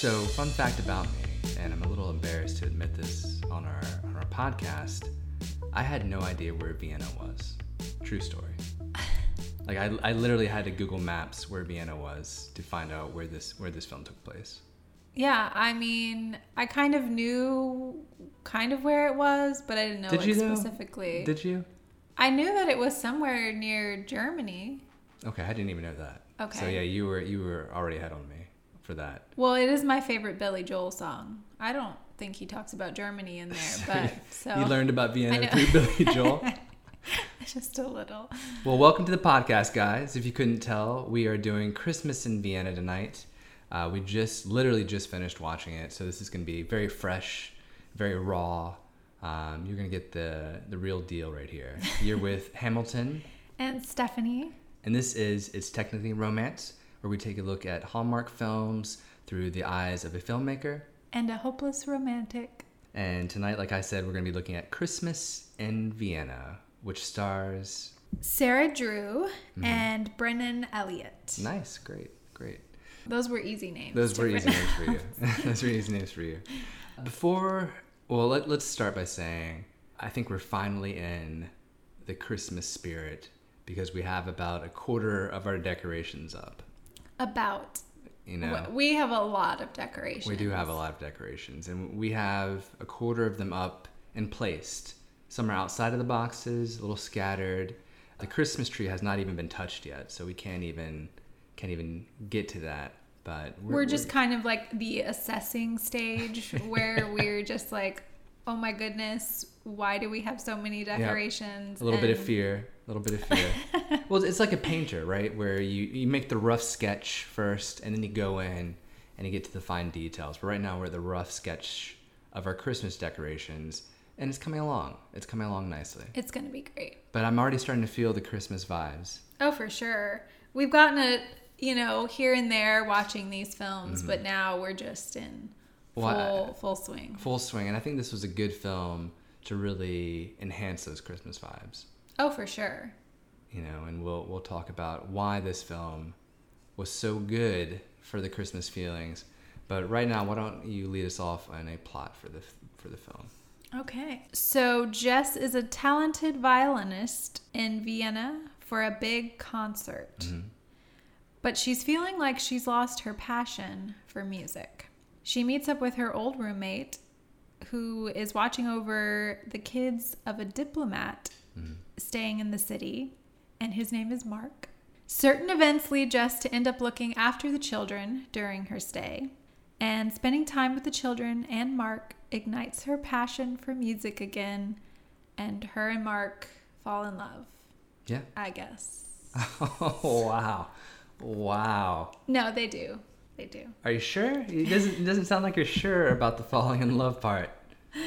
So, fun fact about me, and I'm a little embarrassed to admit this on our on our podcast. I had no idea where Vienna was. True story. Like I, I literally had to Google Maps where Vienna was to find out where this where this film took place. Yeah, I mean, I kind of knew kind of where it was, but I didn't know Did like, you know? specifically. Did you? I knew that it was somewhere near Germany. Okay, I didn't even know that. Okay. So yeah, you were you were already ahead on me for that. Well, it is my favorite Billy Joel song. I don't think he talks about Germany in there, but so You learned about Vienna through Billy Joel. just a little. Well, welcome to the podcast, guys. If you couldn't tell, we are doing Christmas in Vienna tonight. Uh, we just literally just finished watching it, so this is going to be very fresh, very raw. Um, you're going to get the the real deal right here. You're with Hamilton, And Stephanie. and this is it's technically romance, where we take a look at Hallmark films through the eyes of a filmmaker. And a hopeless romantic. And tonight, like I said, we're going to be looking at Christmas in Vienna, which stars. Sarah Drew Mm-hmm. and Brennan Elliott. Nice, great, great. Those were easy names. Those were easy names for you. Those were easy names for you. Before, well, let, let's start by saying I think we're finally in the Christmas spirit because we have about a quarter of our decorations up. About. You know, We have a lot of decorations. we do have a lot of decorations, and we have a quarter of them up and placed. Some are outside of the boxes, a little scattered. The Christmas tree has not even been touched yet, so we can't even can't even get to that. But We're just kind of like the assessing stage where we're just like, oh my goodness, why do we have so many decorations? A little bit of fear. A little bit of fear. well, it's like a painter, right? Where you, you make the rough sketch first, and then you go in and you get to the fine details. But right now, we're at the rough sketch of our Christmas decorations, and it's coming along. It's coming along nicely. It's going to be great. But I'm already starting to feel the Christmas vibes. Oh, for sure. We've gotten it, you know, here and there watching these films, mm-hmm. but now we're just in full, Mm-hmm. Well, full swing. Full swing. And I think this was a good film to really enhance those Christmas vibes. Oh, for sure. you know, and we'll we'll talk about why this film was so good for the Christmas feelings. But right now, why don't you lead us off on a plot for the for the film? Okay. So Jess is a talented violinist in Vienna for a big concert. But she's feeling like she's lost her passion for music. She meets up with her old roommate who is watching over the kids of a diplomat mm-hmm. staying in the city, and his name is Mark. Certain events lead Jess to end up looking after the children during her stay, and spending time with the children and Mark ignites her passion for music again, and her and Mark fall in love, Yeah. I guess. Oh wow, wow. No, they do. They do. Are you sure? It doesn't it doesn't sound like you're sure about the falling in love part.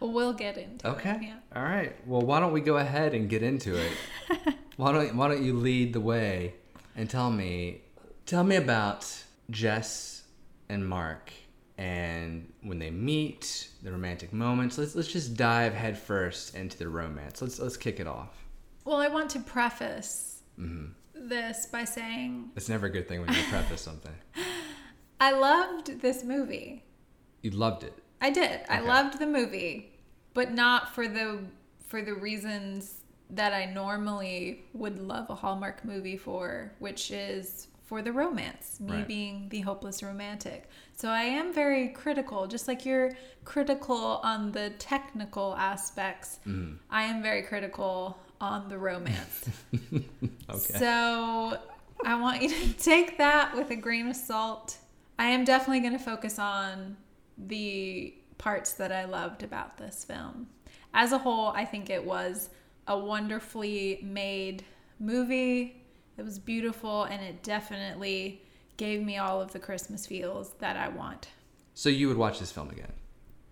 We'll get into it. Okay. Yeah. All right. Well, why don't we go ahead and get into it? why don't Why don't you lead the way and tell me tell me about Jess and Mark and when they meet, the romantic moments. Let's let's just dive headfirst into the romance. Let's let's kick it off. Well, I want to preface Mm-hmm. this by saying It's never a good thing when you preface something. I loved this movie. You loved it. I did. I loved the movie, but not for the for the reasons that I normally would love a Hallmark movie for, which is for the romance, me Right. being the hopeless romantic. So I am very critical, just like you're critical on the technical aspects. Mm-hmm. I am very critical on the romance. Okay. So I want you to take that with a grain of salt. I am definitely going to focus on the parts that I loved about this film. As a whole, I think it was a wonderfully made movie. It was beautiful and it definitely gave me all of the Christmas feels that I want. So you would watch this film again,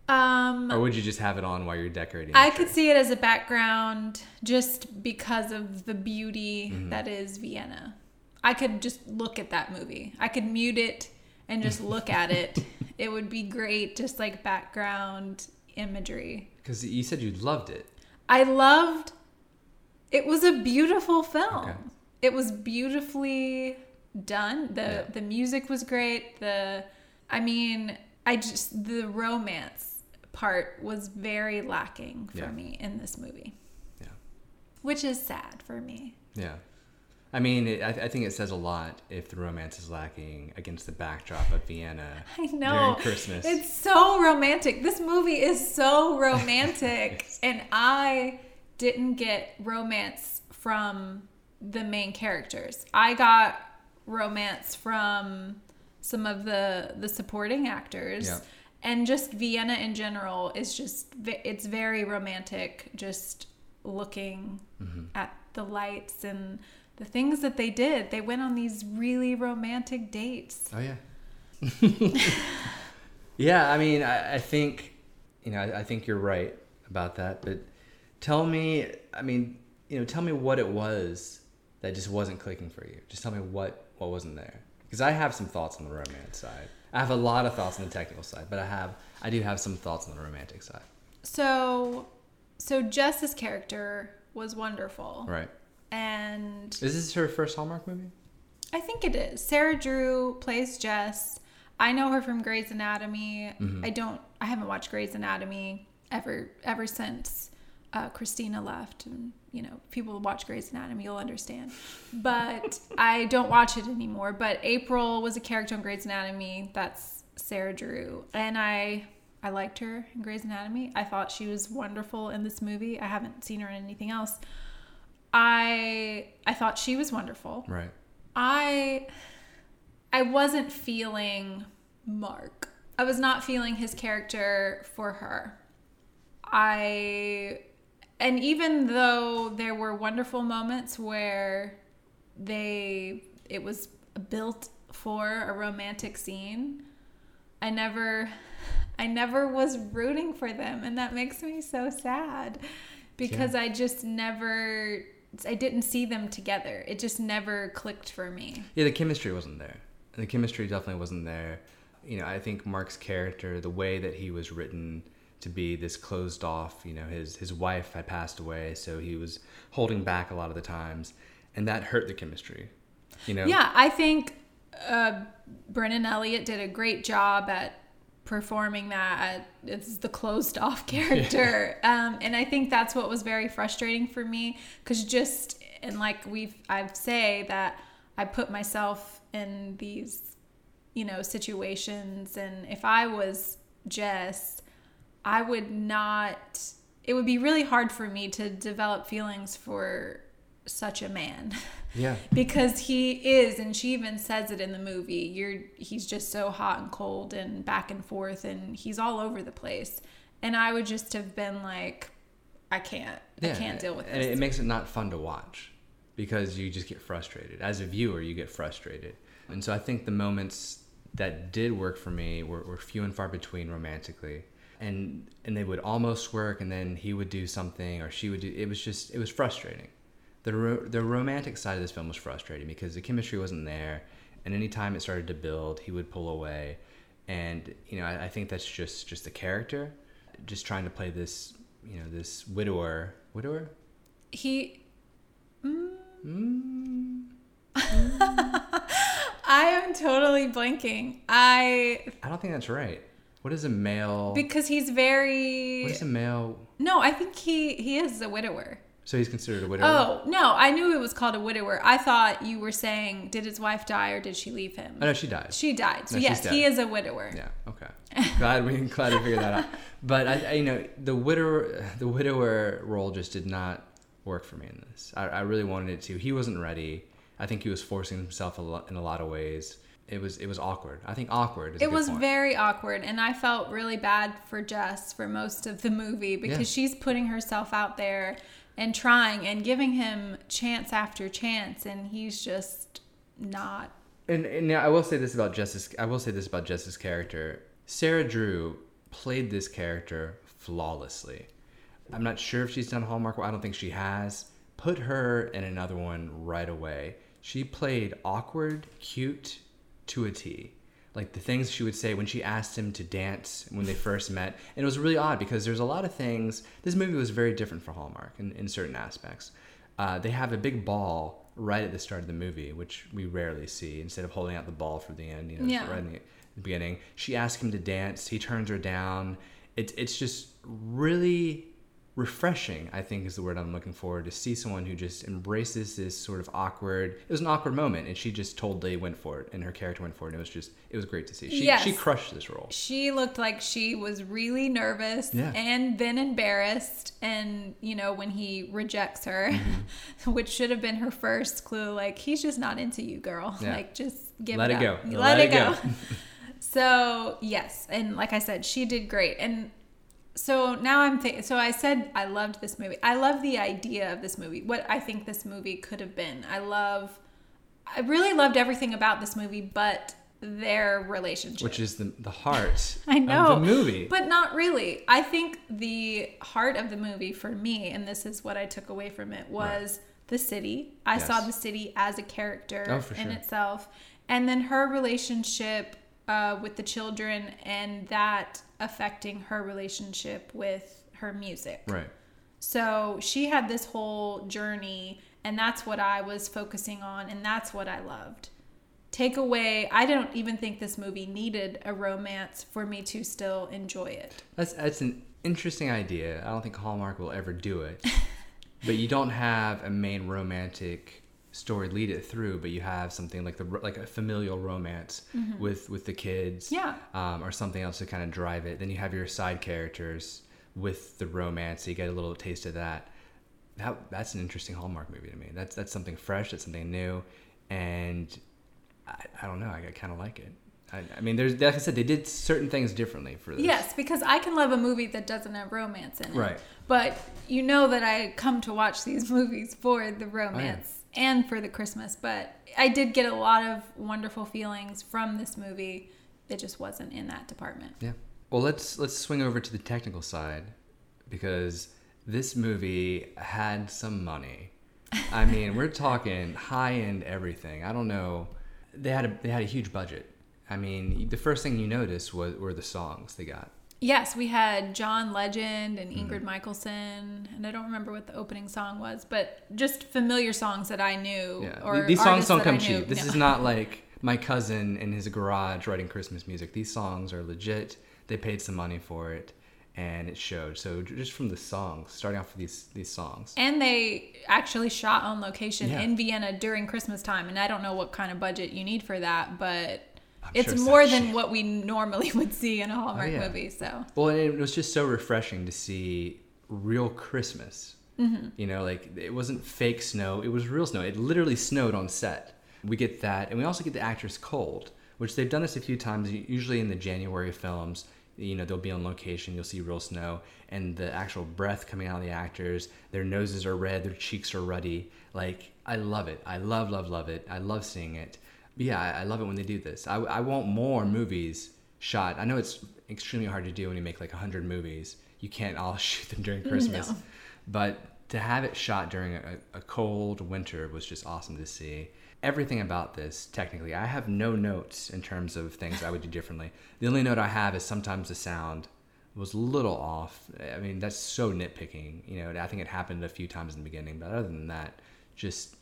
Um, or would you just have it on while you're decorating? I could see it as a background just because of the beauty Mm-hmm. that is Vienna. I could just look at that movie. I could mute it and just look at it. It would be great, just like background imagery. Because you said you loved it. I loved it was a beautiful film. Okay. It was beautifully done. The Yeah. the music was great. The I mean, I just the romance part was very lacking for Yeah. me in this movie, Yeah. which is sad for me. Yeah. I mean, it, I, I think it says a lot if the romance is lacking against the backdrop of Vienna I know. during Christmas. It's so romantic. This movie is so romantic. and I didn't get romance from the main characters. I got romance from some of the the supporting actors. Yeah. And just Vienna in general is just it's very romantic just looking Mm-hmm. at the lights and the things that they did. They went on these really romantic dates. Oh yeah. yeah, I mean, I, I think, you know, I, I think you're right about that. But tell me, I mean, you know, tell me what it was that just wasn't clicking for you. Just tell me what what wasn't there, because I have some thoughts on the romance side. I have a lot of thoughts on the technical side, but I have I do have some thoughts on the romantic side. So, so Jess's character was wonderful, Right? And Is this her first Hallmark movie? I think it is. Sarah Drew plays Jess. I know her from Grey's Anatomy. I don't. I haven't watched Grey's Anatomy ever ever since uh, Cristina left. And you know, people watch Grey's Anatomy, you'll understand. But I don't watch it anymore. But April was a character on Grey's Anatomy. That's Sarah Drew, and I I liked her in Grey's Anatomy. I thought she was wonderful in this movie. I haven't seen her in anything else. I I thought she was wonderful. Right. I I wasn't feeling Mark. I was not feeling his character for her. I and even though there were wonderful moments where they it was built for a romantic scene, I never I never was rooting for them and that makes me so sad because I just never I didn't see them together. It just never clicked for me. Yeah, the chemistry wasn't there. The chemistry definitely wasn't there. You know, I think Mark's character, the way that he was written to be this closed off, you know, his his wife had passed away, so he was holding back a lot of the times, and that hurt the chemistry. You know. Yeah, I think uh, Brennan Elliott did a great job at performing that. It's the closed off character, um, and I think that's what was very frustrating for me because just and like we've I've say that I put myself in these you know situations, and if I was Jess, I would not. It would be really hard for me to develop feelings for such a man. Yeah. because he is and she even says it in the movie you're he's just so hot and cold and back and forth and he's all over the place and i would just have been like i can't i can't deal with it. And it makes it not fun to watch because you just get frustrated. As a viewer, you get frustrated. And so I think the moments that did work for me were, were few and far between romantically. And and they would almost work and then he would do something or she would do it was just it was frustrating. The ro- the romantic side of this film was frustrating because the chemistry wasn't there and anytime it started to build, he would pull away. And you know, I, I think that's just just the character just trying to play this, you know, this widower, widower, he mm, Mm, i am totally blanking i I don't think that's right. What is a male? because he's very what is a male? no i think he he is a widower So he's considered a widower. oh no i knew it was called a widower i thought you were saying did his wife die or did she leave him Oh, no, she died. She died. So No, yes, he is a widower. Yeah. Okay. glad we glad to figure that out. But I, I, you know, the widower, the widower role just did not work for me in this. I, I really wanted it to. He wasn't ready. I think he was forcing himself a lot, in a lot of ways. It was it was awkward. I think awkward. It was point. very awkward, and I felt really bad for Jess for most of the movie because Yeah. she's putting herself out there and trying and giving him chance after chance, and he's just not. And, and now I will say this about Jess's. I will say this about Jess's character. Sarah Drew played this character flawlessly. I'm not sure if she's done Hallmark. I don't think she has. Put her in another one right away. She played awkward, cute to a T. Like the things she would say when she asked him to dance when they first met. And it was really odd because there's a lot of things. This movie was very different for Hallmark in, in certain aspects. Uh, they have a big ball right at the start of the movie, which we rarely see. Instead of holding out the ball for the end, you know, Yeah. right in the, the beginning, she asks him to dance. He turns her down. It's it's just really refreshing. I think is the word I'm looking for to see someone who just embraces this sort of awkward. It was an awkward moment, and she just totally went for it, and her character went for it. And it was just it was great to see. She Yes. she crushed this role. She looked like she was really nervous Yeah. and then embarrassed. And, you know, when he rejects her, Mm-hmm. which should have been her first clue, like, he's just not into you, girl. Yeah. Like, just give Let it, it up. go. Let, Let it it go. go. so, yes. And like I said, she did great. And so now I'm thinking, so I said I loved this movie. I love the idea of this movie, what I think this movie could have been. I love, I really loved everything about this movie, but their relationship. which is the the heart I know. of the movie. But not really. I think the heart of the movie for me, and this is what I took away from it, was the city. I Yes. saw the city as a character Oh, in sure. itself. And then her relationship uh, with the children and that affecting her relationship with her music. right. So she had this whole journey, and that's what I was focusing on, and that's what I loved. Take away, I don't even think this movie needed a romance for me to still enjoy it. That's that's an interesting idea. I don't think Hallmark will ever do it. but you don't have a main romantic story lead it through, but you have something like the like a familial romance with with the kids, Mm-hmm. Yeah. um, or something else to kind of drive it. Then you have your side characters with the romance. So you get a little taste of that. That that's an interesting Hallmark movie to me. That's that's something fresh. That's something new, and I, I don't know. I, I kind of like it. I, I mean, there's like I said, they did certain things differently for this. Yes, because I can love a movie that doesn't have romance in it. Right. But you know that I come to watch these movies for the romance and for the Christmas. But I did get a lot of wonderful feelings from this movie. It just wasn't in that department. Yeah. Well, let's let's swing over to the technical side because this movie had some money. I mean, we're talking high end everything. I don't know. They had a they had a huge budget. I mean, the first thing you noticed was were the songs they got. Yes, we had John Legend and Mm-hmm. Ingrid Michaelson, and I don't remember what the opening song was, but just familiar songs that I knew. Yeah. Or These songs don't come cheap. This No. is not like my cousin in his garage writing Christmas music. These songs are legit. They paid some money for it, and it showed. So just from the songs, starting off with these these songs. And they actually shot on location Yeah. in Vienna during Christmas time, and I don't know what kind of budget you need for that, but I'm it's sure more than cheap. what we normally would see in a Hallmark Oh, yeah. movie. So Well, and it was just so refreshing to see real Christmas. Mm-hmm. You know, like it wasn't fake snow; it was real snow. It literally snowed on set. We get that, and we also get the actors cold, which they've done this a few times. Usually in the January films, you know, they'll be on location, you'll see real snow, and the actual breath coming out of the actors. Their noses are red, their cheeks are ruddy. Like I love it. I love, love, love it. I love seeing it. Yeah, I, I love it when they do this. I, I want more movies shot. I know it's extremely hard to do when you make like 100 movies. You can't all shoot them during Christmas. No. But to have it shot during a, a cold winter was just awesome to see. Everything about this, technically, I have no notes in terms of things I would do differently. The only note I have is sometimes the sound was a little off. I mean, that's so nitpicking. You know, I think it happened a few times in the beginning, but other than that, just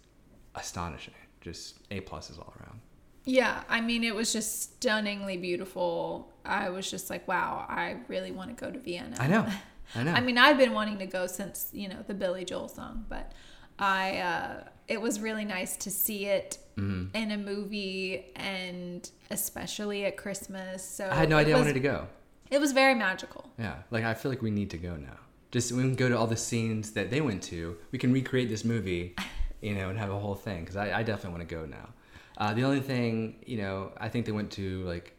astonishing. Just A pluses all around. yeah, I mean, it was just stunningly beautiful. I was just like, wow, I really want to go to Vienna. I know. I know. I mean, I've been wanting to go since you know the Billy Joel song, but I uh, it was really nice to see it Mm-hmm. in a movie and especially at Christmas. So I had no idea I wanted to go. It was very magical. Yeah, like I feel like we need to go now. Just we can go to all the scenes that they went to. We can recreate this movie, you know, and have a whole thing. Because I, I definitely want to go now. Uh, the only thing, you know, I think they went to like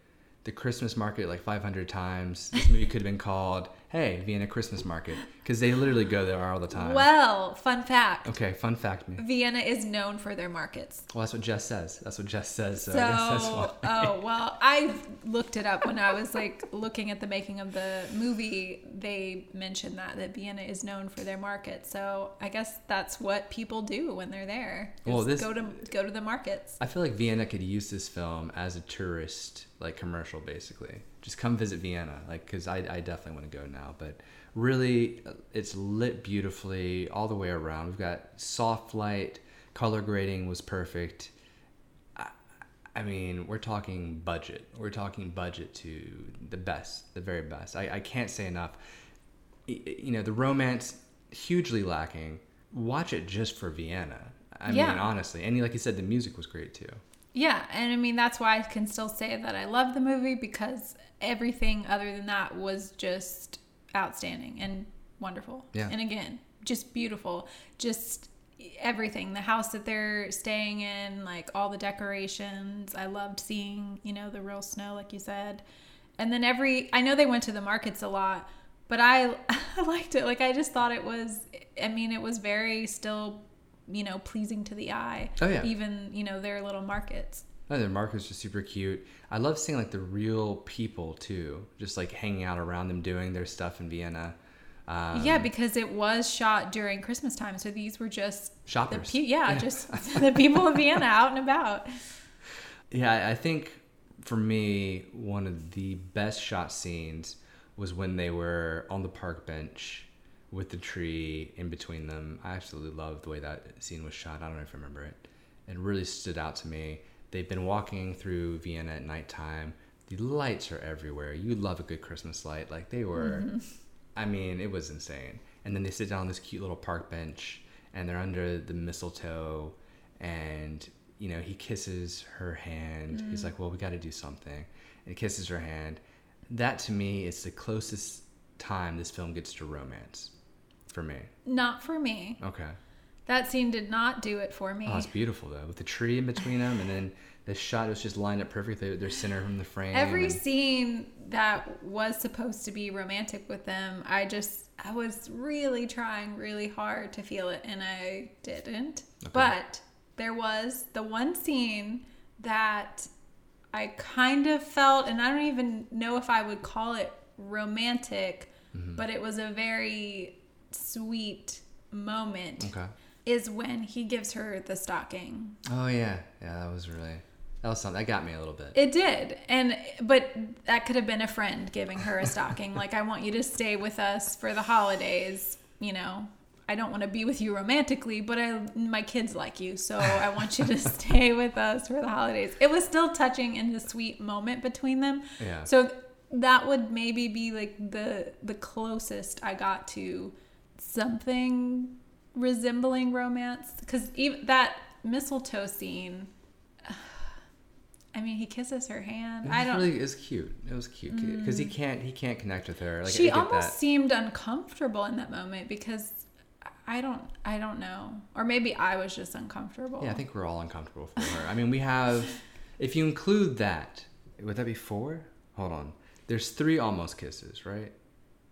the Christmas market like 500 times. This movie could have been called "Hey Vienna Christmas Market" because they literally go there all the time. Well, fun fact: Okay, fun fact, me. Vienna is known for their markets. Well, that's what Jess says. That's what Jess says. So, So, I guess that's why. oh well, I looked it up when I was like looking at the making of the movie. They mentioned that that Vienna is known for their market. So I guess that's what people do when they're there. Well, this- go to go to the markets. I feel like Vienna could use this film as a tourist like commercial, basically. Just come visit Vienna, like because I, I definitely want to go now. But really, it's lit beautifully all the way around. We've got soft light Color grading was perfect. I, I mean, we're talking budget. We're talking budget to the best, the very best. I, I can't say enough. You know, the romance hugely lacking. Watch it just for Vienna. I Yeah. mean, honestly, and like you said, the music was great too. Yeah, and I mean that's why I can still say that I love the movie because everything other than that was just outstanding and wonderful. Yeah. And again, just beautiful. Just everything. The house that they're staying in, like all the decorations. I loved seeing, you know, the real snow like you said. And then every I know they went to the markets a lot, but I I liked it. Like I just thought it was I mean it was very still you know, pleasing to the eye. Oh, yeah. Even, you know, their little markets. Oh, the market was just super cute. I love seeing like the real people too, just like hanging out around them doing their stuff in Vienna. Um, yeah, because it was shot during Christmas time, so these were just the shoppers. pe- yeah, just the people of Vienna out and about. Yeah, I think for me, one of the best shot scenes was when they were on the park bench with the tree in between them. I absolutely love the way that scene was shot. I don't know if you remember it. It really stood out to me. They've been walking through Vienna at nighttime. The lights are everywhere. You love a good Christmas light. Like they were, mm-hmm. I mean, it was insane. And then they sit down on this cute little park bench and they're under the mistletoe and you know he kisses her hand he's mm. like well we got to do something and he kisses her hand that to me is the closest time this film gets to romance for me Not for me. okay That scene did not do it for me. oh it's beautiful though with the tree in between them and then the shot was just lined up perfectly they're center from the frame Every and- scene that was supposed to be romantic with them, I just I was really trying really hard to feel it and I didn't. But there was the one scene that I kind of felt and I don't even know if I would call it romantic, Mm-hmm. but it was a very sweet moment. okay Is when he gives her the stocking. oh yeah yeah that was really that was something that got me a little bit It did. And but that could have been a friend giving her a stocking. like I want you to stay with us for the holidays, you know. I don't want to be with you romantically, but I my kids like you, so I want you to stay with us for the holidays. It was still touching and the sweet moment between them. Yeah. So that would maybe be like the the closest I got to something resembling romance cuz even that mistletoe scene I mean, he kisses her hand. it I don't. really it was cute it was cute because he mm. can't he can't connect with her like she almost that. seemed uncomfortable in that moment because I don't. I don't know. Or maybe I was just uncomfortable. Yeah, I think we're all uncomfortable for her. I mean, we have, if you include that, would that be four? Hold on. There's three almost kisses, right?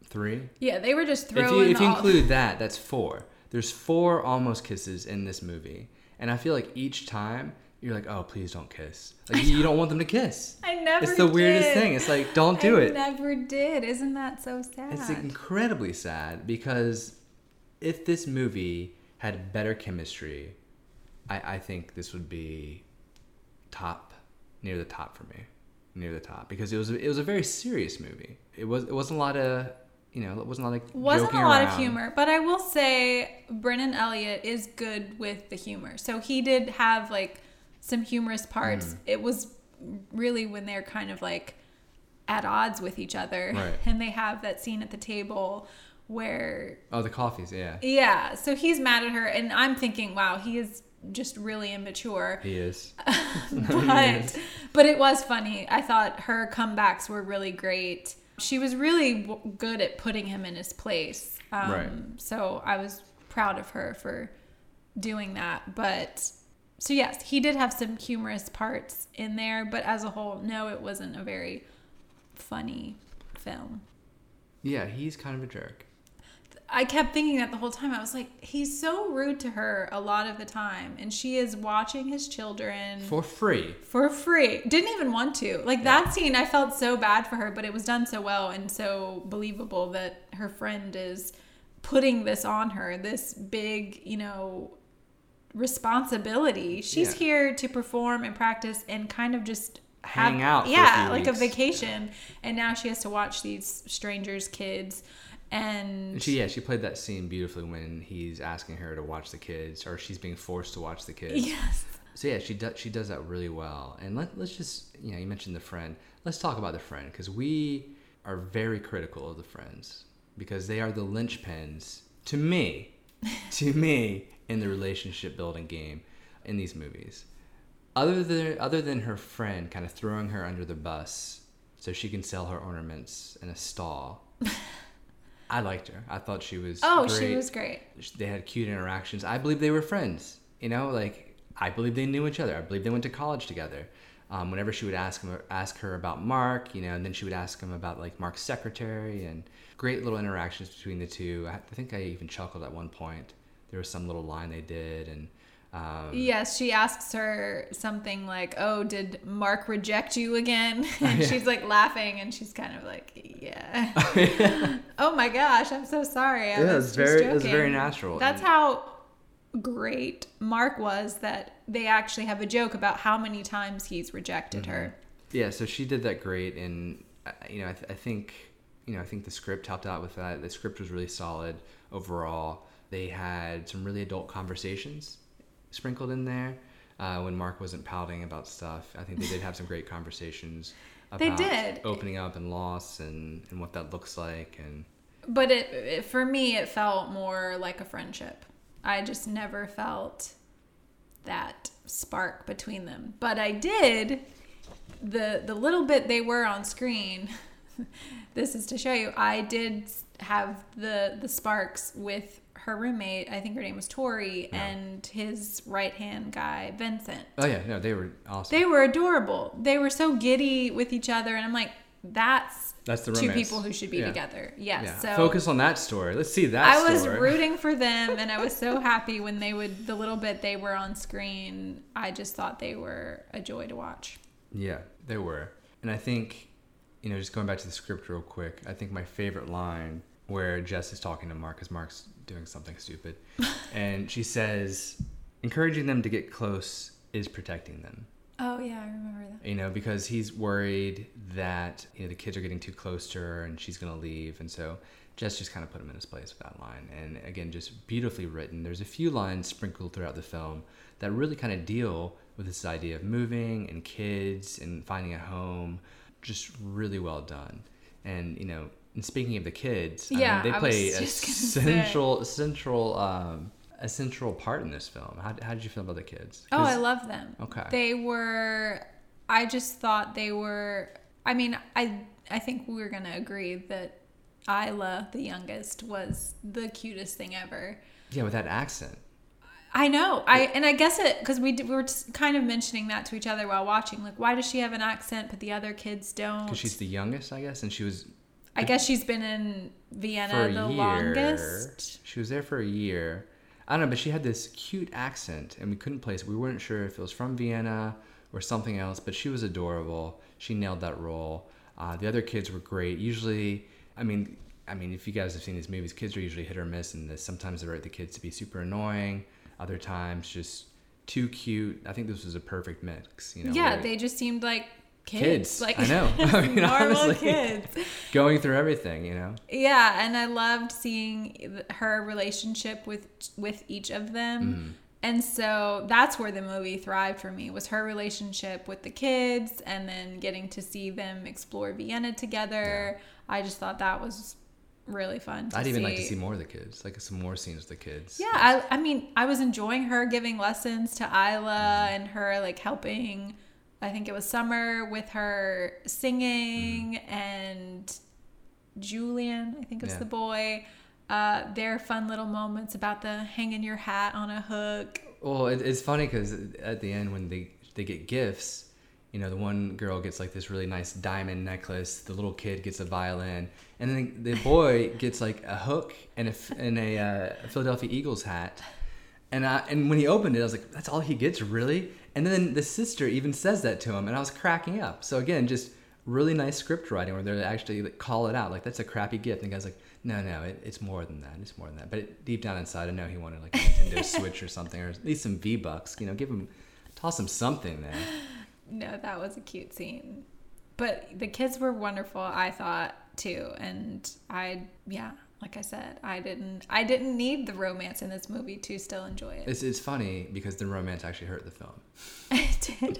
Three? Yeah, they were just If you, throwing. if you all- include that, that's four. There's four almost kisses in this movie. And I feel like each time, you're like, oh, please don't kiss. Like, you don't want them to kiss. I never. It's the weirdest thing. It's like, don't do I it. Never did. Isn't that so sad? It's incredibly sad because if this movie had better chemistry, I, I think this would be top, near the top for me, near the top because it was it was a very serious movie. It was it wasn't a lot of you know it wasn't a lot of wasn't a lot of humor, but I will say Brennan Elliott is good with the humor. So he did have like some humorous parts. Mm. It was really when they're kind of like at odds with each other, Right. and they have that scene at the table where Oh, the coffees, yeah, yeah, so he's mad at her, and I'm thinking, wow, he is just really immature. he is. but but it was funny. I thought her comebacks were really great. She was really w- good at putting him in his place. Um, Right. So I was proud of her for doing that. But so yes, he did have some humorous parts in there, but as a whole, no, it wasn't a very funny film. Yeah, he's kind of a jerk. I kept thinking that the whole time. I was like, he's so rude to her a lot of the time, and she is watching his children For free. for free. Didn't even want to. Like that scene, I felt so bad for her, but it was done so well and so believable that her friend is putting this on her, this big, you know, responsibility. She's Yeah. here to perform and practice and kind of just Hang out for a yeah, few like a weeks. vacation. And now she has to watch these strangers' kids. And And she, yeah, she played that scene beautifully when he's asking her to watch the kids, or she's being forced to watch the kids. yes. So yeah, she does she does that really well. And let, let's just you know you mentioned the friend. Let's talk about the friend because we are very critical of the friends because they are the linchpins to me, to me in the relationship building game in these movies. Other than other than her friend kind of throwing her under the bus so she can sell her ornaments in a stall. I liked her. I thought she was Oh, great she was great. they had cute interactions. I believe they were friends. You know, like I believe they knew each other. I believe they went to college together. Um, whenever she would ask him, ask her about Mark, you know, and then she would ask him about like Mark's secretary and great little interactions between the two. I, I think I even chuckled at one point. There was some little line they did, and um, Yes, she asks her something like, "Oh, did Mark reject you again?" And she's like laughing, and she's kind of like, "Yeah." oh my gosh, I'm so sorry. I Yeah, it's very- it was joking." very natural. That's And- how great Mark was. That they actually have a joke about how many times he's rejected her. yeah, so she did that great, and uh, you know, I, th- I think you know, I think the script helped out with that. The script was really solid overall. They had some really adult conversations sprinkled in there uh, when Mark wasn't pouting about stuff. I think they did have some great conversations. They About did. opening up and loss and, and what that looks like and But it, it for me, it felt more like a friendship. I just never felt that spark between them. But I did the the little bit they were on screen. this is to show you. I did have the the sparks with her roommate. I think her name was Tori and his right hand guy Vincent. oh yeah no they were awesome. They were adorable. They were so giddy with each other, and I'm like, that's That's the two people who should be Yeah. together. Yes. yeah. So Focus on that story. Let's see that. I was story. rooting for them, and I was so happy when they would the little bit they were on screen. I just thought they were a joy to watch. Yeah, they were. And I think, you know, just going back to the script real quick, I think my favorite line where Jess is talking to Mark because Mark's doing something stupid. and she says, encouraging them to get close is protecting them. Oh yeah, I remember that. You know, because he's worried that, you know, the kids are getting too close to her and she's going to leave. And so Jess just kind of put him in his place with that line. And again, just beautifully written. There's a few lines sprinkled throughout the film that really kind of deal with this idea of moving and kids and finding a home. Just really well done. And, you know, and speaking of the kids, I Yeah, mean, they play a gonna say. central, central, um, a central part in this film. How, how did you feel about the kids? Oh, I love them. Okay. They were. I just thought they were. I mean, I I think we're gonna agree that Isla, the youngest, was the cutest thing ever. yeah, with that accent. I know. I and I guess it because we we were kind of mentioning that to each other while watching. Like, why does she have an accent but the other kids don't? Because she's the youngest, I guess, and she was I guess she's been in Vienna the year. longest. She was there for a year. I don't know, but she had this cute accent, and we couldn't place it. We weren't sure if it was from Vienna or something else, but she was adorable. She nailed that role. Uh, the other kids were great. Usually, I mean, I mean, if you guys have seen these movies, kids are usually hit or miss and this. Sometimes they write the kids to be super annoying. Other times, just too cute. I think this was a perfect mix. You know, yeah, they just seemed like kids. Kids, Like I know. I mean, normal honestly. kids. going through everything. You know. Yeah, and I loved seeing her relationship with with each of them. Mm-hmm. And so that's where the movie thrived for me was her relationship with the kids and then getting to see them explore Vienna together. I just thought that was really fun. To I'd even see. like to see more of the kids, like some more scenes with the kids. Yeah, I, I mean, I was enjoying her giving lessons to Isla Mm-hmm. and her like helping. I think it was Summer with her singing Mm-hmm. and Julian. I think it was Yeah. the boy. Uh, their fun little moments about the hanging your hat on a hook. Well, it, it's funny because at the end when they they get gifts, you know, the one girl gets like this really nice diamond necklace. The little kid gets a violin, and then the boy gets like a hook and a and a uh, Philadelphia Eagles hat. And I, and when he opened it, I was like, "That's all he gets, really." And then the sister even says that to him, and I was cracking up. So again, just really nice script writing where they actually like, call it out, like that's a crappy gift, and the guy's like, "No, no, it, it's more than that. It's more than that." But it, deep down inside, I know he wanted like a Nintendo Switch or something, or at least some V Bucks. You know, give him, toss him something there. No, that was a cute scene. But the kids were wonderful, I thought too, and I yeah, like I said, I didn't I didn't need the romance in this movie to still enjoy it. It's, it's funny because the romance actually hurt the film. I did.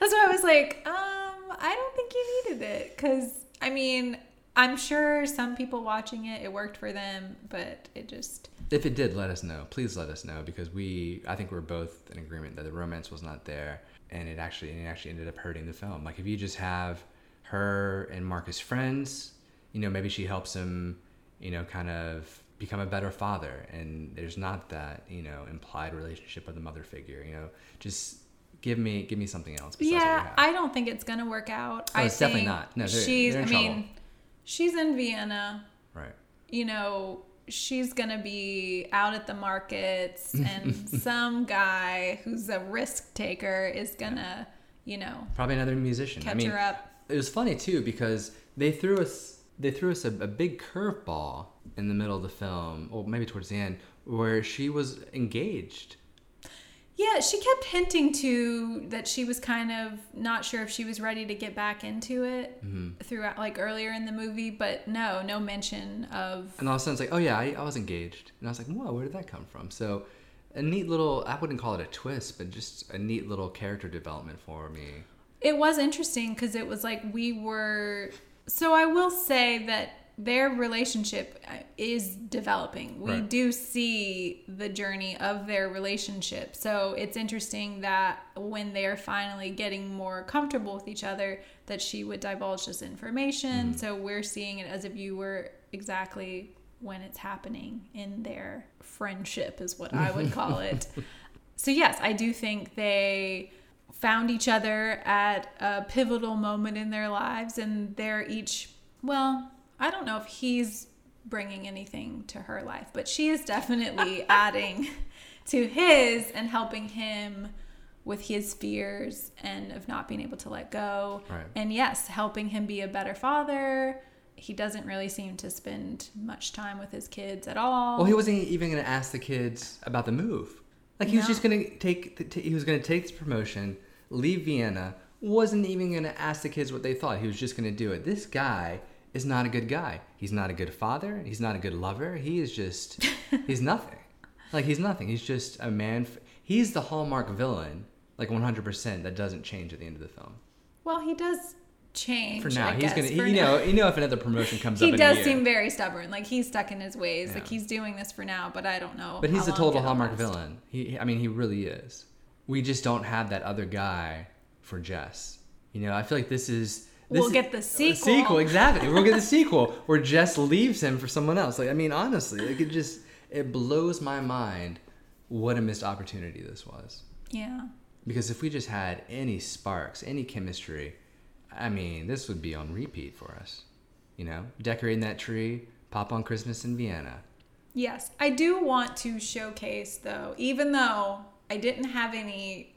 That's why I was like, um, I don't think you needed it because I mean, I'm sure some people watching it, it worked for them, but it just If it did, let us know. Please let us know because we, I think we're both in agreement that the romance was not there, and it actually, it actually ended up hurting the film. Like if you just have her and Mark as friends, you know, maybe she helps him, you know, kind of become a better father, and there's not that, you know, implied relationship with the mother figure. You know, just give me, give me something else. Besides yeah. I don't think it's gonna work out. Oh, I it's definitely not. No, they're- she's. they're I mean, she's in Vienna. right. You know, she's gonna be out at the markets, and some guy who's a risk taker is gonna, you know, Probably another musician. catch I mean, her up. it was funny too because they threw us they threw us a, a big curveball in the middle of the film, or maybe towards the end, where she was engaged. Yeah, she kept hinting to that she was kind of not sure if she was ready to get back into it Mm-hmm. throughout, like earlier in the movie, but no, no mention of. And all of a sudden, it's like, oh yeah, I, I was engaged, and I was like, whoa, where did that come from? So, a neat little I wouldn't call it a twist, but just a neat little character development for me. It was interesting because it was like we were. So I will say that their relationship uh, is developing. We Right. do see the journey of their relationship. So it's interesting that when they're finally getting more comfortable with each other, that she would divulge this information. So we're seeing it as a viewer exactly when it's happening in their friendship, is what I would call it. So yes, I do think they found each other at a pivotal moment in their lives and they're each well, I don't know if he's bringing anything to her life, but she is definitely adding to his and helping him with his fears and of not being able to let go. Right. And yes, helping him be a better father. He doesn't really seem to spend much time with his kids at all. Well, he wasn't even going to ask the kids about the move. Like he was just going to take, t- he was going to take this promotion, leave Vienna. Wasn't even going to ask the kids what they thought. He was just going to do it. This guy is not a good guy. He's not a good father. He's not a good lover. He is just, he's nothing. Like he's nothing. He's just a man. F- he's the hallmark villain, like 100%. That doesn't change at the end of the film. well, he does change. For now, I he's gonna. You now. know, you know, if another promotion comes he up, in does a year. seem very stubborn. Like he's stuck in his ways. Like he's doing this for now, but I don't know. But he's a total hallmark last. villain. He, I mean, he really is. We just don't have that other guy for Jess. You know, I feel like this is. This We'll get the sequel. Sequel, exactly. We'll get the sequel where Jess leaves him for someone else. Like, I mean, honestly, like it just it blows my mind what a missed opportunity this was. Yeah. Because if we just had any sparks, any chemistry, I mean, this would be on repeat for us. You know, decorating that tree, pop on Christmas in Vienna. Yes, I do want to showcase though, even though I didn't have any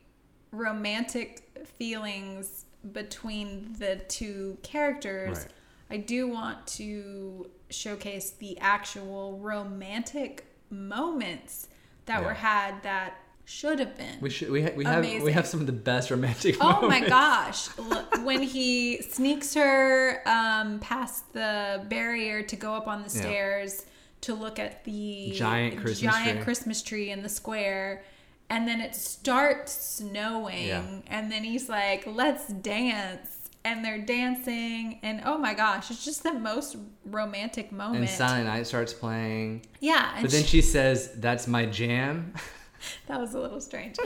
romantic feelings between the two characters, Right. I do want to showcase the actual romantic moments that Yeah. were had that should have been. We should we, ha- we have we have some of the best romantic Oh my gosh. Look, when he sneaks her um, past the barrier to go up on the Yeah. stairs to look at the Giant Christmas giant tree. Christmas tree in the square. And then it starts snowing. Yeah. And then he's like, let's dance. And they're dancing. And oh my gosh, it's just the most romantic moment. And Silent Night starts playing. yeah. And But then she says, That's my jam. That was a little strange,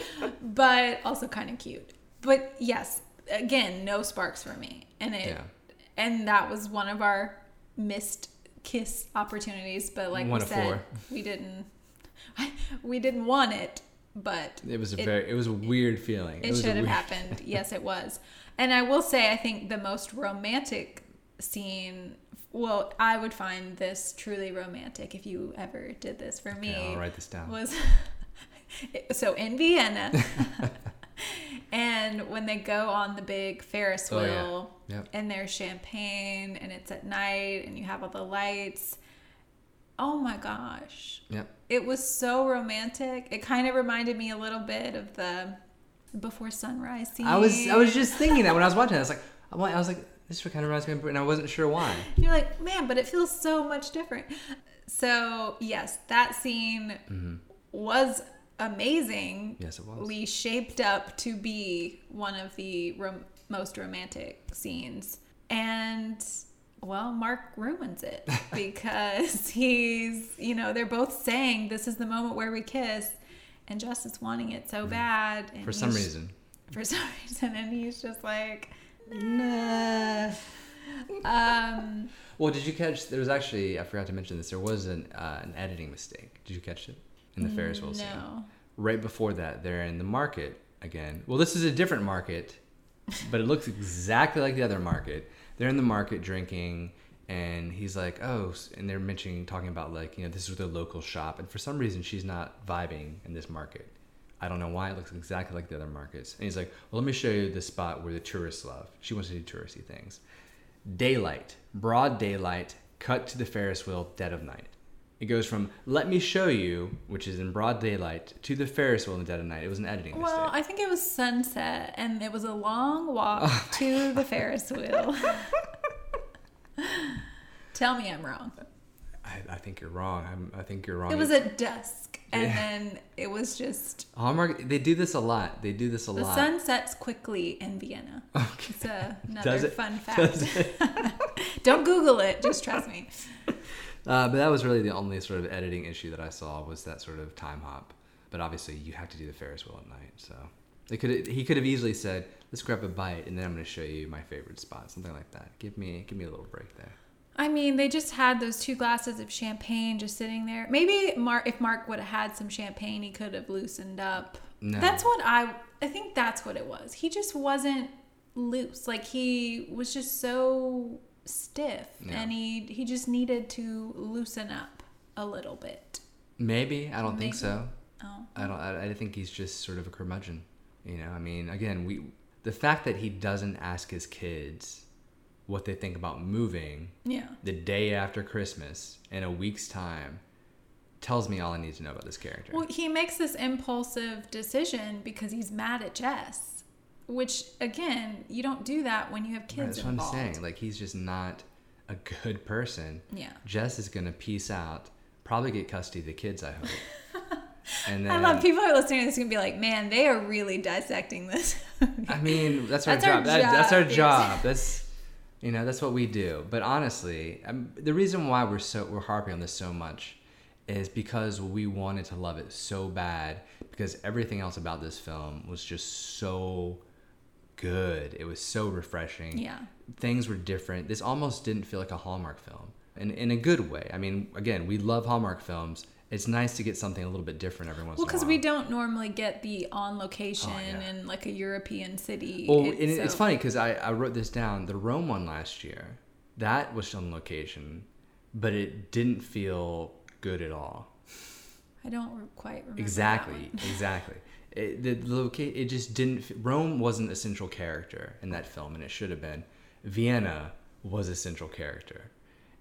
but also kind of cute. But yes, again, no sparks for me, and it, Yeah. and that was one of our missed kiss opportunities. But like One we said, four. we didn't, we didn't want it, but It was a It- very it was a weird feeling. it a should have weird- happened. Yes, it was. And I will say, I think the most romantic scene. Well, I would find this truly romantic if you ever did this for me. I'll write this down. Was so in Vienna, and when they go on the big Ferris Oh, yeah. wheel, Yep. and there's champagne, and it's at night, and you have all the lights. Oh my gosh, Yep. it was so romantic. It kind of reminded me a little bit of the before sunrise scene. I was I was just thinking that when I was watching it. I was like I was like this kind of reminds me of and I wasn't sure why. You're like, man, but it feels so much different. So yes, that scene mm-hmm. was amazing. Yes, it was. We shaped up to be one of the rom- most romantic scenes, and well, Mark ruins it because he's, you know, they're both saying this is the moment where we kiss, and Jess is wanting it so bad. And Mm. For some reason. For some reason, and he's just like, Nah. um, Well, did you catch? There was actually I forgot to mention this. There was an uh, an editing mistake. Did you catch it in the Ferris wheel scene? Mm, right before that, they're in the market again. Well, this is a different market, but it looks exactly like the other market. They're in the market drinking, and he's like, "Oh," and they're mentioning talking about like you know this is the local shop, and for some reason she's not vibing in this market. I don't know why it looks exactly like the other markets. And he's like, "Well, let me show you the spot where the tourists love. She wants to do touristy things." daylight, broad daylight, cut to the Ferris wheel, dead of night. It goes from "Let me show you," which is in broad daylight, to the Ferris wheel in the dead of night. It was an editing Well, mistake. I think it was sunset, and it was a long walk oh to the Ferris wheel. Tell me I'm wrong. I, I think you're wrong. I'm, I think you're wrong. It was at dusk, and Yeah. then it was just Hallmark. They do this a lot. They do this a the lot. The sun sets quickly in Vienna. Okay. It's a, another it? fun fact. Don't Google it. Just trust me. Uh, but that was really the only sort of editing issue that I saw was that sort of time hop. But obviously, you have to do the Ferris wheel at night, so they could he could have easily said, "Let's grab a bite, and then I'm going to show you my favorite spot," something like that. Give me give me a little break there. I mean, they just had those two glasses of champagne just sitting there. Maybe Mark, if Mark would have had some champagne, he could have loosened up. No. That's what I. I think that's what it was. He just wasn't loose. Like he was just so stiff, Yeah. and he he just needed to loosen up a little bit. Maybe I don't think so. Oh, I don't. I, I think he's just sort of a curmudgeon. You know. I mean, again, we the fact that he doesn't ask his kids what they think about moving yeah. the day after Christmas in a week's time tells me all I need to know about this character. Well, he makes this impulsive decision because he's mad at Jess, which again, you don't do that when you have Right, kids that's what. I'm saying. Like he's just not a good person. Yeah. Jess is gonna peace out, probably get custody of the kids. I hope. and then I love people who are listening to this and be like, man, they are really dissecting this. I mean, that's our That's our job. That's our job, That's you know, that's what we do. But honestly, um, the reason why we're so we're harping on this so much is because we wanted to love it so bad because everything else about this film was just so good. It was so refreshing. yeah. Things were different. This almost didn't feel like a Hallmark film. And in a good way. I mean, again, we love Hallmark films. It's nice to get something a little bit different every once Well, in a while because we don't normally get the on location Oh, yeah. in like a European city. Well, It's and it- it's funny because I, I wrote this down. The Rome one last year, that was on location, but it didn't feel good at all. I don't quite remember. Exactly, exactly. It, the, the loca- it just didn't. Rome wasn't a central character in that film, and it should have been. Vienna was a central character,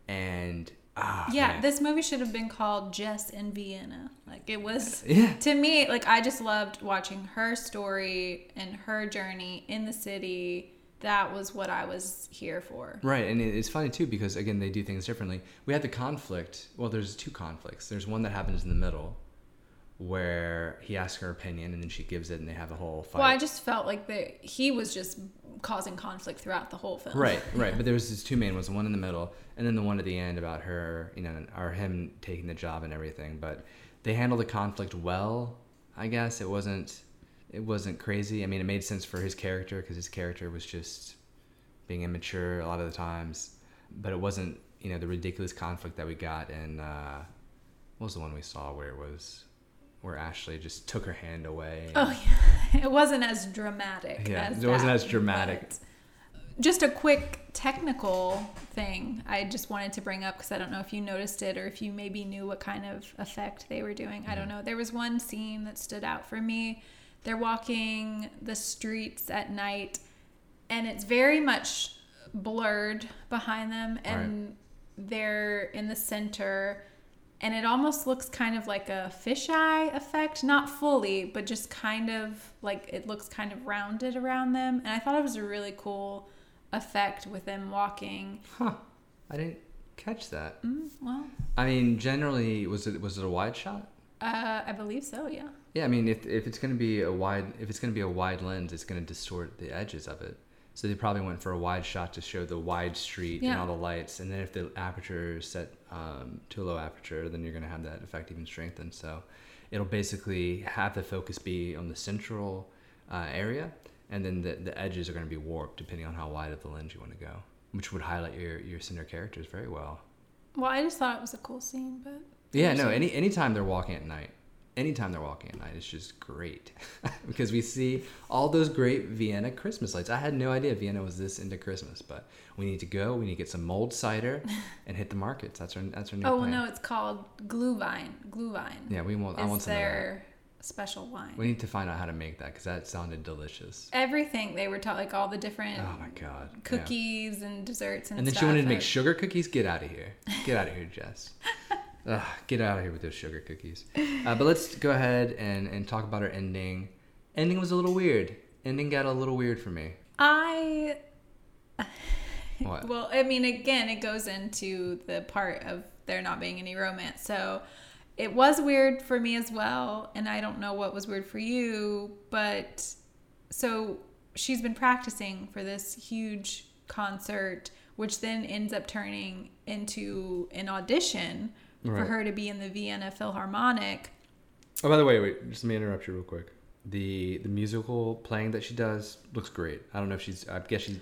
and ah, Yeah, man. this movie should have been called Jess in Vienna. Like it was yeah, to me, like I just loved watching her story and her journey in the city. That was what I was here for. Right, and it's funny too because again they do things differently. We had the conflict. Well, there's two conflicts. There's one that happens in the middle, where he asks her opinion and then she gives it, and they have a whole fight. Well, I just felt like that he was just causing conflict throughout the whole film. right, right. But there was these two main ones. The one in the middle, and then the one at the end about her, you know, or him taking the job and everything. But they handled the conflict well. I guess it wasn't. It wasn't crazy. I mean, it made sense for his character because his character was just being immature a lot of the times. But it wasn't, you know, the ridiculous conflict that we got in. Uh, what was the one we saw where it was, where Ashley just took her hand away? and- Oh yeah, it wasn't as dramatic. Yeah, as it wasn't as dramatic. Just a quick technical thing I just wanted to bring up because I don't know if you noticed it or if you maybe knew what kind of effect they were doing. I don't Mm-hmm. know. There was one scene that stood out for me. They're walking the streets at night, and it's very much blurred behind them, and they're in the center and it almost looks kind of like a fisheye effect not fully but just kind of like it looks kind of rounded around them and i thought it was a really cool effect with them walking Huh. I didn't catch that. Mm, well, I mean, generally, was it was it a wide shot? uh, I believe so. Yeah. Yeah, I mean, if, if it's going to be a wide if it's going to be a wide lens, it's going to distort the edges of it. So they probably went for a wide shot to show the wide street and all the lights. And then if the aperture is set um, to a low aperture, then you're going to have that effect even strengthened. So it'll basically have the focus be on the central uh, area, and then the, the edges are going to be warped depending on how wide of the lens you want to go, which would highlight your your center characters very well. Well, I just thought it was a cool scene, but Yeah, no. Any anytime they're walking at night, anytime they're walking at night, it's just great because we see all those great Vienna Christmas lights. I had no idea Vienna was this into Christmas, but we need to go. We need to get some mulled cider and hit the markets. That's our that's our new oh well, plan. no, it's called Glühwein. Glühwein. Yeah, we want. I want some their special wine. We need to find out how to make that because that sounded delicious. Everything they were taught, like all the different Oh my god. yeah. cookies and desserts and. Stuff. And then she wanted to make sugar cookies. Get out of here. Get out of here, Jess. Ugh, get out of here with those sugar cookies. Uh, but let's go ahead and, and talk about our ending. Ending was a little weird. Ending got a little weird for me. I What? well, I mean, again, it goes into the part of there not being any romance. So it was weird for me as well. And I don't know what was weird for you. But so she's been practicing for this huge concert, which then ends up turning into an audition for her to be in the Vienna Philharmonic. Oh, by the way, wait. Just let me interrupt you real quick. The the musical playing that she does looks great. I don't know if she's. I guess she's.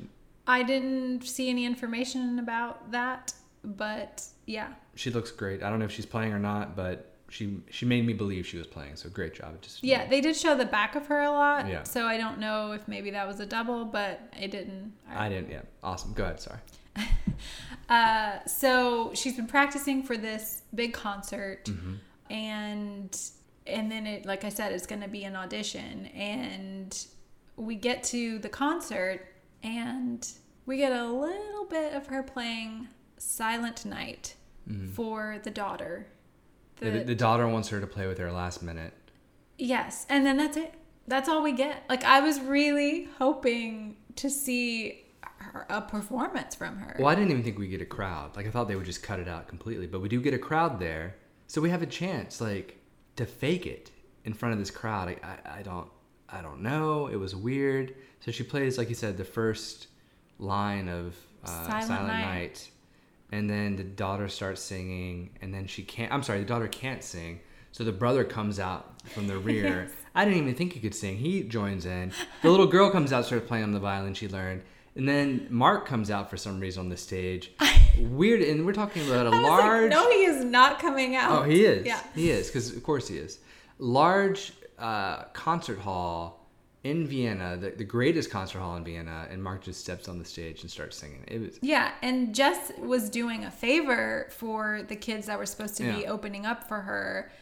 I didn't see any information about that, but yeah. She looks great. I don't know if she's playing or not, but she she made me believe she was playing. So great job. Just Yeah, they did show the back of her a lot. Yeah. So I don't know if maybe that was a double, but it didn't. I didn't. Yeah. Awesome. Go ahead. Sorry. Uh, so she's been practicing for this big concert, Mm-hmm. and and then it, like I said, it's going to be an audition, and we get to the concert, and we get a little bit of her playing Silent Night for the daughter. Mm-hmm. The, the daughter wants her to play with her last minute. Yes, and then that's it. That's all we get. Like I was really hoping to see her, a performance from her. Well, I didn't even think we get a crowd. Like I thought they would just cut it out completely, but we do get a crowd there, so we have a chance, like, to fake it in front of this crowd. I, I, I don't, I don't know. It was weird. So she plays, like you said, the first line of uh, Silent Silent, Night. Night. and then the daughter starts singing, and then she can't. I'm sorry, the daughter can't sing. So the brother comes out from the rear. Yes. I didn't even think he could sing. He joins in. The little girl comes out, starts playing on the violin she learned. And then Mark comes out for some reason on the stage. Weird, and we're talking about a large. like, no, he is not coming out. oh, he is. Yeah. He is, because of course he is. Large uh, concert hall in Vienna, the, the greatest concert hall in Vienna, and Mark just steps on the stage and starts singing. It was Yeah, and Jess was doing a favor for the kids that were supposed to be opening up for her.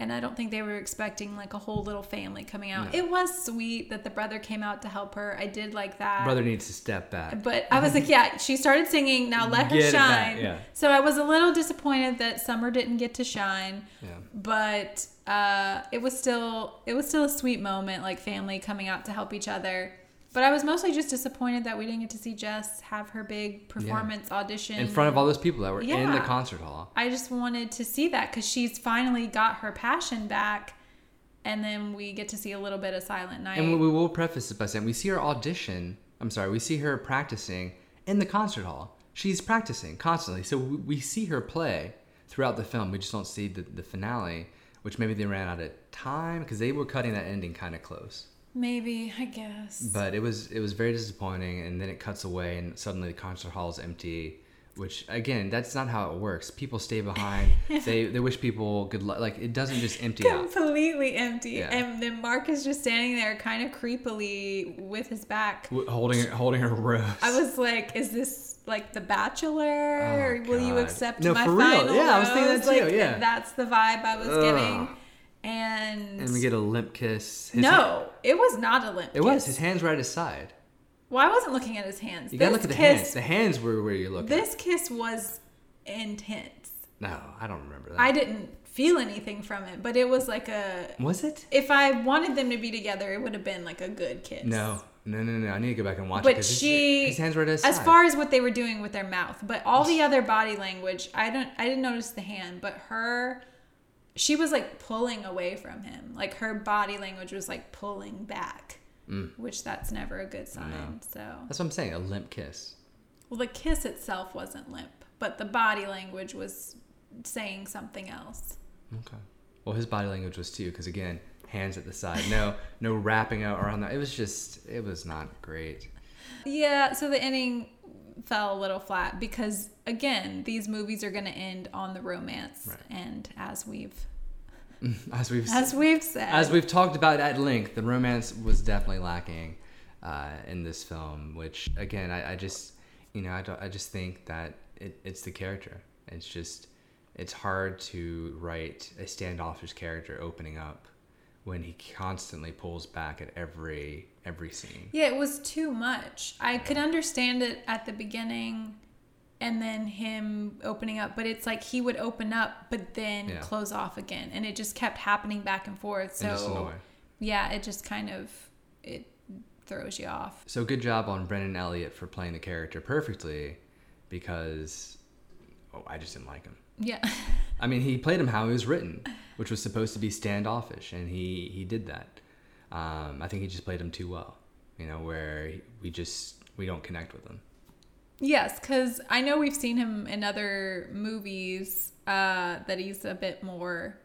And I don't think they were expecting like a whole little family coming out. No. It was sweet that the brother came out to help her. I did like that. brother needs to step back. But I was like, yeah, she started singing. Now let her Get shine. yeah. So I was a little disappointed that Summer didn't get to shine, Yeah. but uh, it was still it was still a sweet moment, like family coming out to help each other. But I was mostly just disappointed that we didn't get to see Jess have her big performance audition In front of all those people that were in the concert hall. I just wanted to see that because she's finally got her passion back, and then we get to see a little bit of Silent Night. And we will preface it by saying we see her audition. I'm sorry, we see her practicing in the concert hall. She's practicing constantly, so we, we see her play throughout the film. We just don't see the, the finale, which maybe they ran out of time because they were cutting that ending kind of close. Maybe I guess. But it was it was very disappointing, and then it cuts away, and suddenly the concert hall is empty. Which again, that's not how it works. People stay behind. they they wish people good luck. Like it doesn't just empty out. completely empty. Yeah. And then Mark is just standing there kind of creepily with his back. W- Holding holding her rose. I was like, is this like The Bachelor? Oh, will you accept No, my for real. final Yeah, I was thinking that too, Like, yeah. That's the vibe I was Ugh. getting. And, and we get a limp kiss. His no, it was not a limp It was his hands right at his side. Well, I wasn't looking at his hands. You this gotta look at the kiss, hands. The hands were where you're looking. This kiss was intense. no, I don't remember that. I didn't feel anything from it, but it was like a. was it? If I wanted them to be together, it would have been like a good kiss. No, No, no, no. I need to go back and watch it. But 'cause his- she, his, hands were at his as side. far as what they were doing with their mouth, but all the other body language, I don't, I didn't notice the hand, but her, she was like pulling away from him. Like her body language was like pulling back, mm. which that's never a good sign. So, That's what I'm saying. A limp kiss. well, the kiss itself wasn't limp, but the body language was saying something else. Okay. Well, his body language was too, because again, hands at the side. No, no wrapping out around that. It was just, it was not great. Yeah, so the ending fell a little flat because again, these movies are going to end on the romance, Right. and as we've As we've as we've said, as we've talked about at length, the romance was definitely lacking uh, in this film. Which again, I, I just, you know, I, don't, I just think that it, it's the character. It's just, it's hard to write a standoffish character opening up when he constantly pulls back at every every scene. yeah, it was too much. I could understand it at the beginning. And then him opening up, but it's like he would open up, but then Yeah. close off again, and it just kept happening back and forth. So annoying. yeah, it just kind of it throws you off. So good job on Brennan Elliott for playing the character perfectly, because oh, I just didn't like him. Yeah, I mean, he played him how he was written, which was supposed to be standoffish, and he he did that. Um, I think he just played him too well. You know, where we just we don't connect with him. Yes, because I know we've seen him in other movies uh, that he's a bit more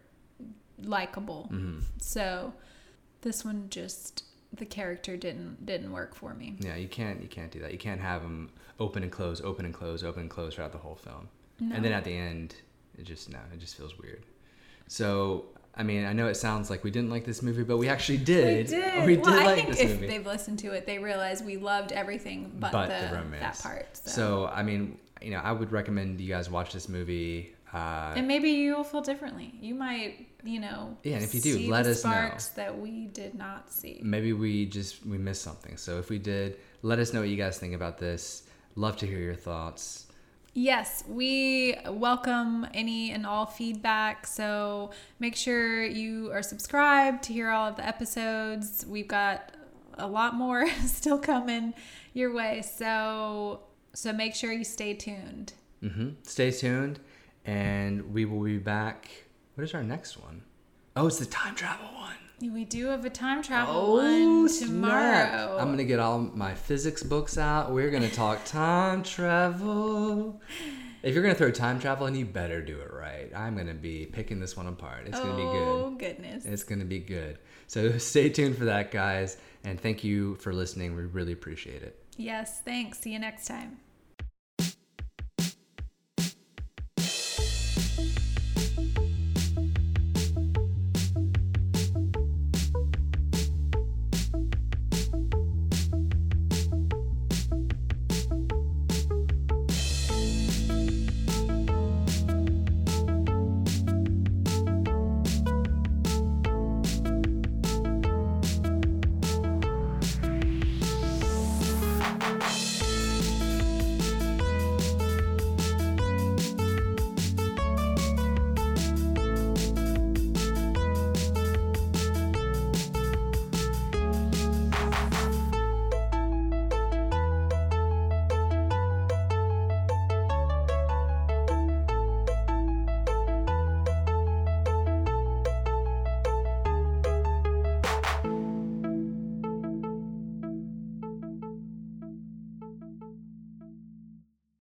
likable. Mm-hmm. So this one just the character didn't didn't work for me. Yeah, you can't you can't do that. You can't have him open and close, open and close, open and close throughout the whole film. And then at the end, it just no, it just feels weird. So I mean, I know it sounds like we didn't like this movie, but we actually did. We did. We did well, I like think this if movie. they've listened to it, they realize we loved everything but, but the, the, romance. that part. So. So I mean, you know, I would recommend you guys watch this movie. Uh, and maybe you'll feel differently. You might, you know, Yeah, and if you do, let the us know. sparks that we did not see. maybe we just we missed something. So if we did, let us know what you guys think about this. Love to hear your thoughts. Yes, we welcome any and all feedback. So make sure you are subscribed to hear all of the episodes. We've got a lot more still coming your way. So so make sure you stay tuned. hmm Stay tuned, and we will be back. What is our next one? Oh, it's the time travel one. We do have a time travel Oh, one snap. tomorrow. I'm gonna get all my physics books out. We're gonna talk time travel. If you're gonna throw time travel in, you better do it right. I'm gonna be picking this one apart. It's gonna be good. Oh goodness. It's going to be good. So stay tuned for that, guys. And thank you for listening. We really appreciate it. Yes, thanks. See you next time.